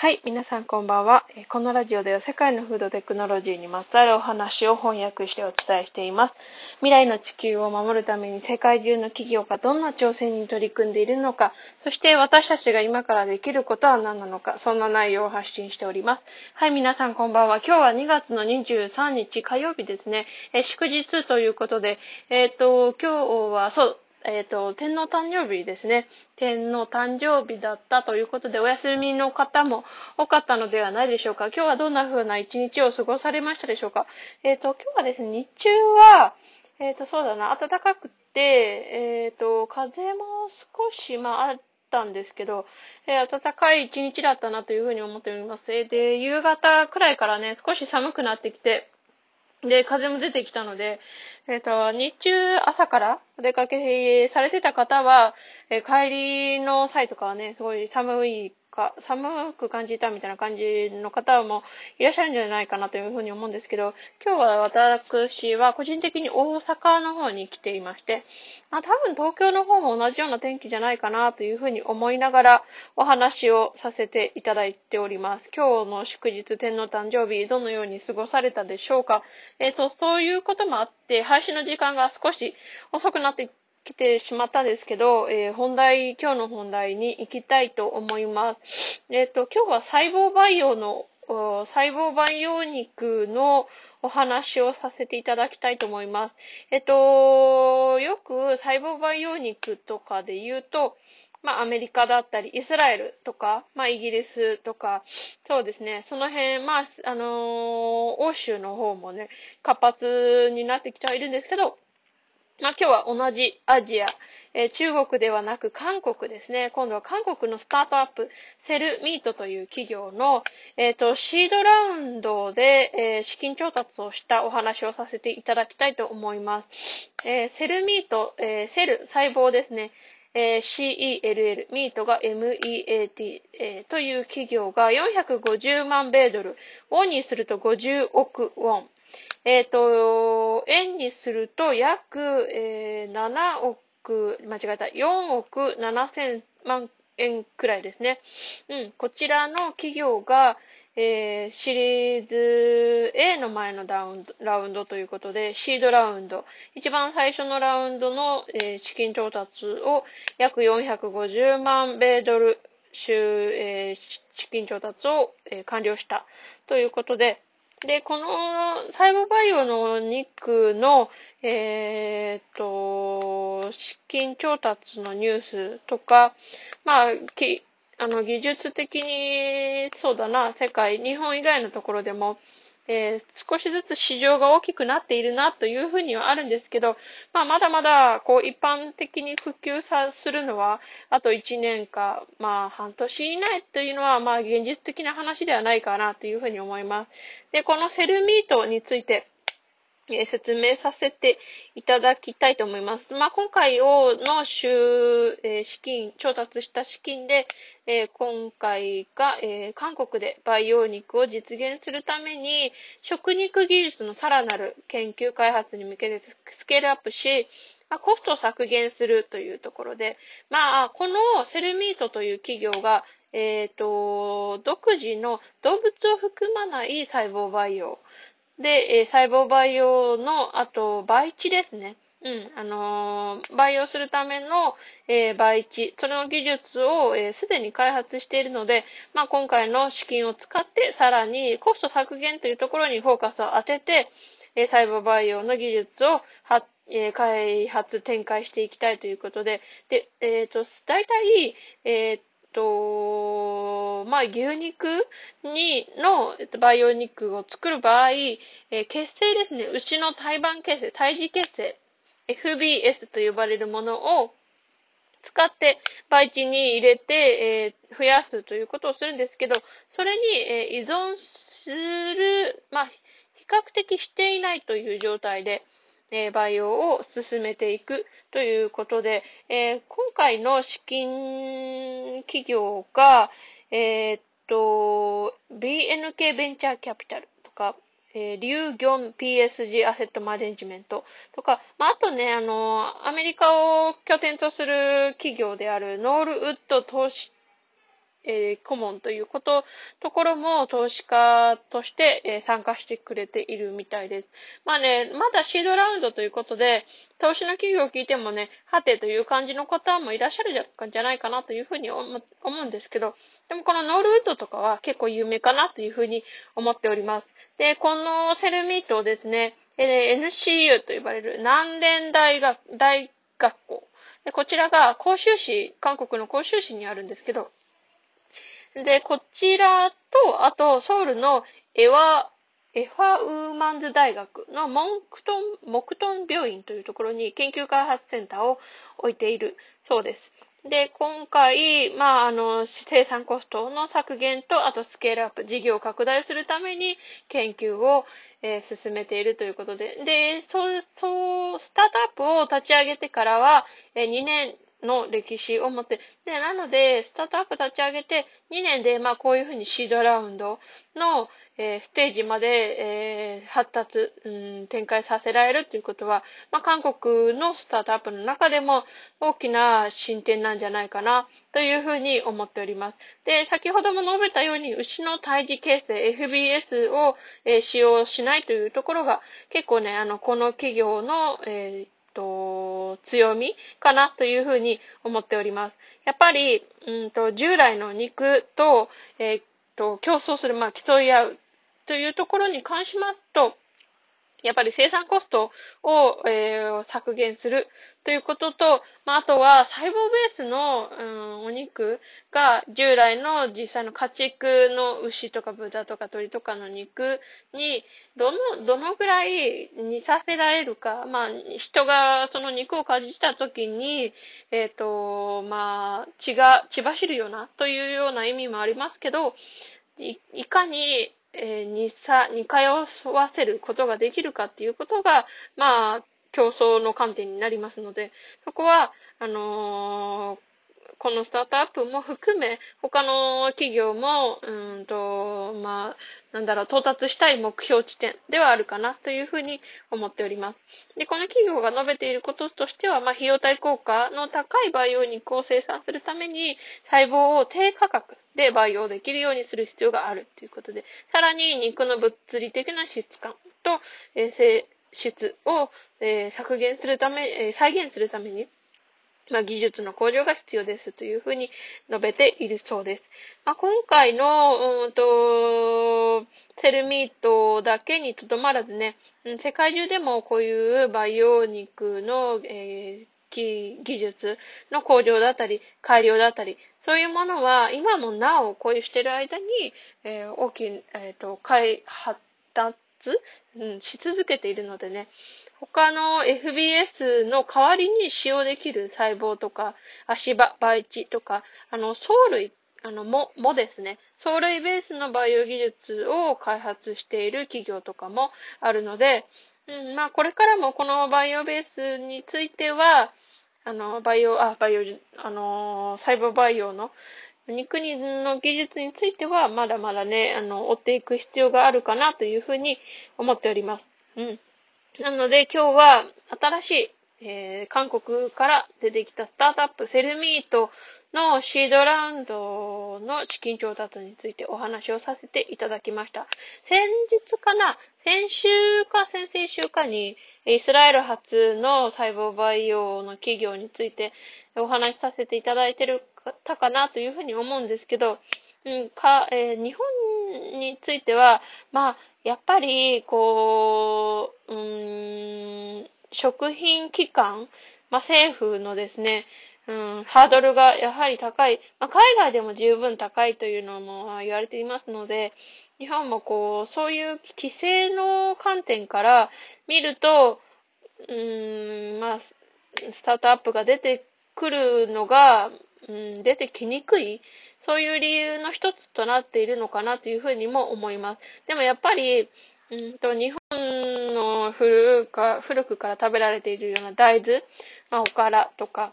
はい、皆さんこんばんは。このラジオでは世界のフードテクノロジーにまつわるお話を翻訳してお伝えしています。未来の地球を守るために世界中の企業がどんな挑戦に取り組んでいるのか、そして私たちが今からできることは何なのか、そんな内容を発信しております。はい、皆さんこんばんは。今日は2月の23日火曜日ですね。え祝日ということで、えっ、ー、と、今日はそう、えっ、ー、と、天皇誕生日ですね。天皇誕生日だったということで、お休みの方も多かったのではないでしょうか。今日はどんな風な一日を過ごされましたでしょうか。えっ、ー、と、今日はですね、日中は、えっ、ー、と、そうだな、暖かくて、えっ、と、風も少し、まあ、あったんですけど、え暖かい一日だったなというふうに思っております。で、夕方くらいからね、少し寒くなってきて、で、風も出てきたので、えっ、ー、と、日中朝からお出かけされてた方は、えー、帰りの際とかはね、すごい寒いか、寒く感じたみたいな感じの方もいらっしゃるんじゃないかなというふうに思うんですけど、今日は私は個人的に大阪の方に来ていまして、まあ、多分東京の方も同じような天気じゃないかなというふうに思いながらお話をさせていただいております。今日の祝日天皇誕生日どのように過ごされたでしょうかえっ、ー、と、そういうこともあって、配信の時間が少し遅くなって来てしまったんですけど、えー、本題、今日の本題に行きたいと思います。えっ、ー、と、今日は細胞培養の、細胞培養肉のお話をさせていただきたいと思います。えっ、ー、と、よく細胞培養肉とかで言うと、まあ、アメリカだったり、イスラエルとか、まあ、イギリスとか、そうですね、その辺、まあ、あのー、欧州の方もね、活発になってきてはいるんですけど、まあ、今日は同じアジア、えー、中国ではなく韓国ですね。今度は韓国のスタートアップ、セルミートという企業の、えっ、ー、と、シードラウンドで、えー、資金調達をしたお話をさせていただきたいと思います。えセルミート、えセル、細胞ですね。え CELL、ミートが MEAT、えという企業が450万米ドル、ウォンにすると50億ウォン。えっ、ー、と、円にすると約、えー、7億、間違えた、4億7千万円くらいですね。うん、こちらの企業が、えー、シリーズ A の前のラウンドラウンドということで、シードラウンド、一番最初のラウンドの、えー、資金調達を約450万米ドル、えー、資金調達を、えー、完了したということで、で、この細胞培養の肉の、えー、と、資金調達のニュースとか、まあ、きあの、技術的に、そうだな、世界、日本以外のところでも、えー、少しずつ市場が大きくなっているなというふうにはあるんですけど、まあ、まだまだ、こう、一般的に普及さ、するのは、あと1年か、まあ、半年以内というのは、まあ、現実的な話ではないかなというふうに思います。で、このセルミートについて、え説明させていただきたいと思います。まあ、今回をの週、え資金、調達した資金で、え今回が、え韓国で培養肉を実現するために、食肉技術のさらなる研究開発に向けてスケールアップし、ま、コストを削減するというところで、まあ、このセルミートという企業が、えっ、ー、と、独自の動物を含まない細胞培養、で、え、細胞培養の、あと、培地ですね。うん、あのー、培養するための、えー、培地、それの技術をえすで、に開発しているので、まあ、今回の資金を使って、さらにコスト削減というところにフォーカスを当てて、え細胞培養の技術をは、え開発、展開していきたいということで、で、えっ、と、大体、えっ、と、まあ、牛肉に、の、えっと、培養肉を作る場合、えー、血清ですね。牛の胎盤血清、胎児血清、FBS と呼ばれるものを使って培地に入れて、えー、増やすということをするんですけど、それに、えー、依存する、まあ、比較的していないという状態で、え培養を進めていくということで、え今回の資金企業が、えー、っと、BNK ベンチャーキャピタルとか、えー、リュウギョン PSG アセットマネジメントとか、まあ、あとね、あの、アメリカを拠点とする企業であるノールウッド投資えー、顧問ということ、ところも投資家として、えー、参加してくれているみたいです。まあね、まだシードラウンドということで、投資の企業を聞いてもね、はてという感じの方もいらっしゃるんじゃないかなというふうに思うんですけど、でもこのノールウッドとかは結構有名かなというふうに思っております。で、このセルミートをですね、NCU と呼ばれる南連大学、大学校。で、こちらが広州市、韓国の広州市にあるんですけど、で、こちらと、あと、ソウルのエワ、エファウーマンズ大学のモンクトン、モクトン病院というところに研究開発センターを置いているそうです。で、今回、まあ、あの、生産コストの削減と、あとスケールアップ、事業を拡大するために研究を、えー、進めているということで、で、そう、そう、スタートアップを立ち上げてからは、えー、2年の歴史を持って、で、なので、スタートアップ立ち上げて2年で、まあ、こういうふうにシードラウンドの、えー、ステージまで、えー、発達、うん、展開させられるということは、まあ、韓国のスタートアップの中でも大きな進展なんじゃないかな、というふうに思っております。で、先ほども述べたように、牛の胎児形成、FBS を、えー、使用しないというところが、結構ね、あの、この企業の、えーと、強みかなというふうに思っております。やっぱり、うんと、従来の肉と、えー、と、競争する、まあ、競い合うというところに関しますと、やっぱり生産コストを、えー、削減するということと、まあ、あとは細胞ベースの、うん、お肉が従来の実際の家畜の牛とか豚とか鶏とかの肉にどの、どのぐらい似させられるか、まあ、人がその肉をかじった時に、えっ、ー、と、まあ、血が血走るようなというような意味もありますけど、いいかにえー、にさ、似通わせることができるかっていうことが、まあ、競争の観点になりますので、そこは、あのー、このスタートアップも含め、他の企業も、うんと、まあ、なんだろう、到達したい目標地点ではあるかなというふうに思っております。で、この企業が述べていることとしては、まあ、費用対効果の高い培養肉を生産するために、細胞を低価格で培養できるようにする必要があるということで、さらに肉の物理的な質感と、えー、性質を、えー、削減するため、えー、再現するために、まあ、技術の向上が必要ですというふうに述べているそうです。まあ、今回の、うんと、セルミートだけにとどまらずね、世界中でもこういう培養肉の、えー、技術の向上だったり、改良だったり、そういうものは今もなおこういうしてる間に、えー、大きい、えっ、ー、と、開発、うん、し続けているのでね、他の FBS の代わりに使用できる細胞とか、足場、培地とか、あの、藻類、あの、も、もですね。藻類ベースの培養技術を開発している企業とかもあるので、うん、まあ、これからもこのバイオベースについては、あの、バイオ、あ、バイオ、あの、細胞培養の肉の技術については、まだまだね、あの、追っていく必要があるかなというふうに思っております。うん。なので今日は新しい、えー、韓国から出てきたスタートアップセルミートのシードラウンドの資金調達についてお話をさせていただきました。先日かな先週か先々週かにイスラエル発の細胞培養の企業についてお話しさせていただいてるたかなというふうに思うんですけど、うんかえー、日本については、まあ、やっぱり、こう、うん、食品機関、まあ、政府のですね、うん、ハードルがやはり高い、まあ、海外でも十分高いというのも言われていますので、日本もこう、そういう規制の観点から見ると、うーん、まあ、スタートアップが出てくるのが、うん、出てきにくいそういう理由の一つとなっているのかなというふうにも思います。でもやっぱり、うんと日本の古か古くから食べられているような大豆、まあ、おからとか、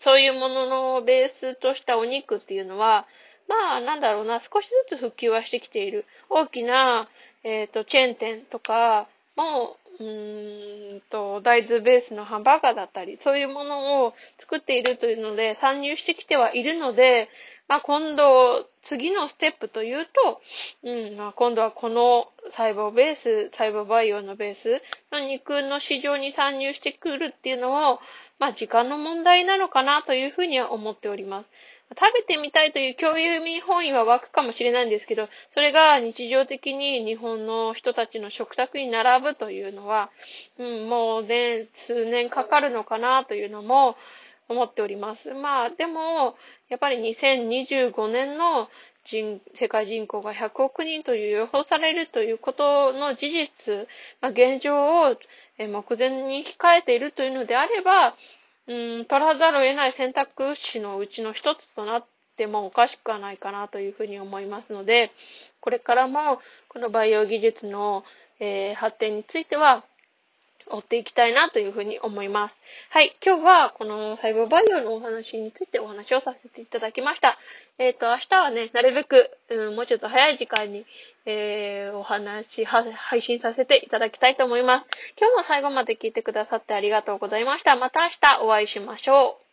そういうもののベースとしたお肉っていうのは、まあ、なんだろうな、少しずつ復旧はしてきている。大きな、えっ、ー、と、チェーン店とかも、うーんと、大豆ベースのハンバーガーだったり、そういうものを作っているというので、参入してきてはいるので、まあ、今度、次のステップというと、うん、まあ、今度はこの細胞ベース、細胞培養のベースの肉の市場に参入してくるっていうのを、まあ、時間の問題なのかなというふうには思っております。食べてみたいという共有民本位は湧くかもしれないんですけど、それが日常的に日本の人たちの食卓に並ぶというのは、うん、もうね、数年かかるのかなというのも思っております。まあ、でも、やっぱり2025年の人世界人口が100億人という予想されるということの事実、まあ、現状を目前に控えているというのであれば、うん、取らざるを得ない選択肢のうちの一つとなってもおかしくはないかなというふうに思いますので、これからもこの培養技術の、えー、発展については追っていきたいなというふうに思います。はい。今日はこの細胞培養のお話についてお話をさせていただきました。えっ、ー、と、明日はね、なるべく、うん、もうちょっと早い時間に、えー、お話配信させていただきたいと思います。今日も最後まで聞いてくださってありがとうございました。また明日お会いしましょう。